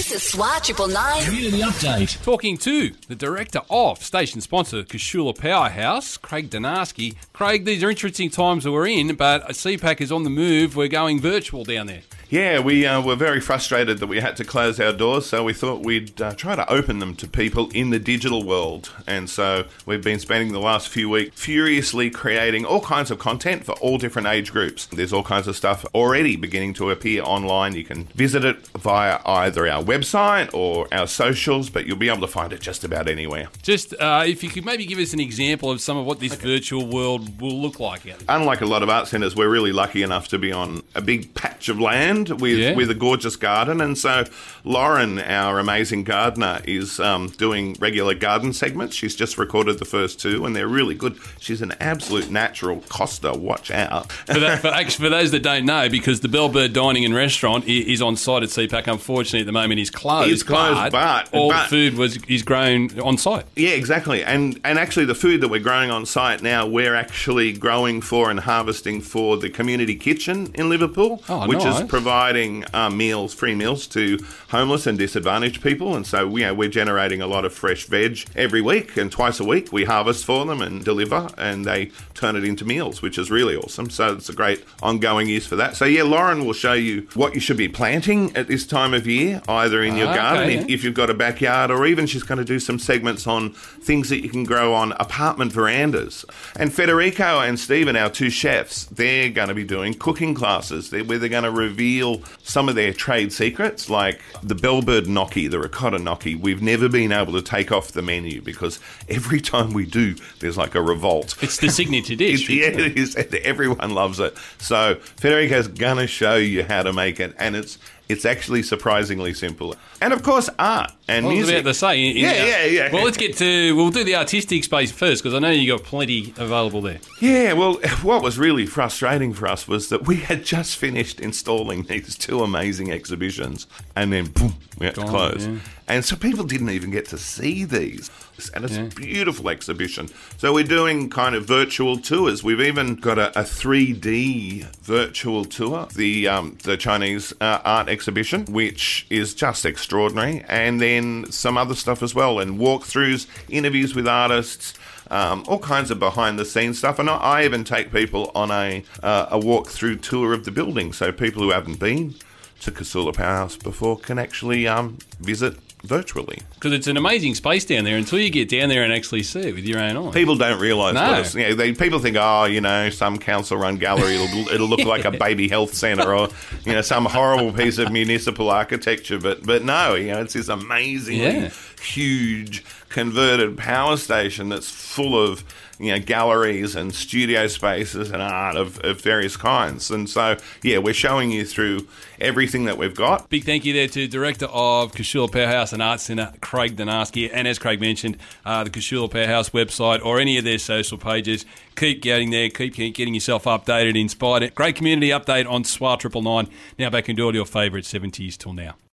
This is SWAT Triple Nine. Community update. Talking to the director of station sponsor Casula Powerhouse, Craig Donarski. Craig, these are interesting times that we're in, but CPAC is on the move. We're going virtual down there. Yeah, we uh, were very frustrated that we had to close our doors, so we thought we'd uh, try to open them to people in the digital world. And so we've been spending the last few weeks furiously creating all kinds of content for all different age groups. There's all kinds of stuff already beginning to appear online. You can visit it via either our website or our socials, but you'll be able to find it just about anywhere. Just uh, if you could maybe give us an example of some of what this virtual world will look like. Unlike a lot of art centres, we're really lucky enough to be on a big patch of land with, Yeah. with a gorgeous garden. And so Lauren, our amazing gardener, is um, doing regular garden segments. She's just recorded the first two, and they're really good. She's an absolute natural Costa. Watch out. for, that, for, for those that don't know, because the Bellbird Dining and Restaurant is on site at CPAC, unfortunately at the moment is closed. It's closed, but- all but- the food was is grown on site. Yeah, exactly. And and actually, the food that we're growing on site now, we're actually growing for and harvesting for the community kitchen in Liverpool, Oh, which nice. is providing uh, meals, free meals to homeless and disadvantaged people. And so, you know, we're generating a lot of fresh veg every week, and twice a week we harvest for them and deliver, and they turn it into meals, which is really awesome. So it's a great ongoing use for that. So yeah, Lauren will show you what you should be planting at this time of year, either in your Ah, garden okay, if, yeah. if you've got a backyard, or even she's going to do some segments on things that you can grow on apartment verandas. And Federico and Stephen, our two chefs, they're going to be doing cooking classes where they're going to reveal some of their trade secrets, like the bellbird gnocchi, the ricotta gnocchi. We've never been able to take off the menu because every time we do, there's like a revolt. It's the signature dish. It, yeah, it is. Everyone loves it. So Federico's gonna show you how to make it, and it's it's actually surprisingly simple. And of course, art and oh, I was music. about to say. in- in- Yeah, yeah, yeah. Well, let's get to. We'll do the artistic space first because I know you've got plenty available there. Yeah, well, what was really frustrating for us was that we had just finished installing these two amazing exhibitions, and then boom, we had to close. yeah. And so people didn't even get to see these. And it's Yeah. a beautiful exhibition. So we're doing kind of virtual tours. We've even got a, a 3D virtual tour, the um, the Chinese uh, art exhibition, which is just extraordinary, and then some other stuff as well, and walkthroughs, interviews with artists um, all kinds of behind the scenes stuff. And I, I even take people on a uh, a walk through tour of the building, so people who haven't been to Casula Powerhouse before can actually um, visit virtually. Because it's an amazing space down there until you get down there and actually see it with your own eyes. People don't realise No. what it's. You know, they, people think, oh, you know, some council-run gallery, it'll, it'll look like a baby health centre or, you know, some horrible piece of municipal architecture. But but no, you know, it's this amazing. Yeah. Huge converted power station that's full of you know galleries and studio spaces and art of, of various kinds. And so yeah, we're showing you through everything that we've got. Big thank you there to Director of Casula Powerhouse and Arts Centre, Craig Donarski. And as Craig mentioned, uh, the Casula Powerhouse website or any of their social pages. Keep getting there, keep getting yourself updated, inspired. Great community update on SWA Triple Nine. Now back into all your favourite 70s till now.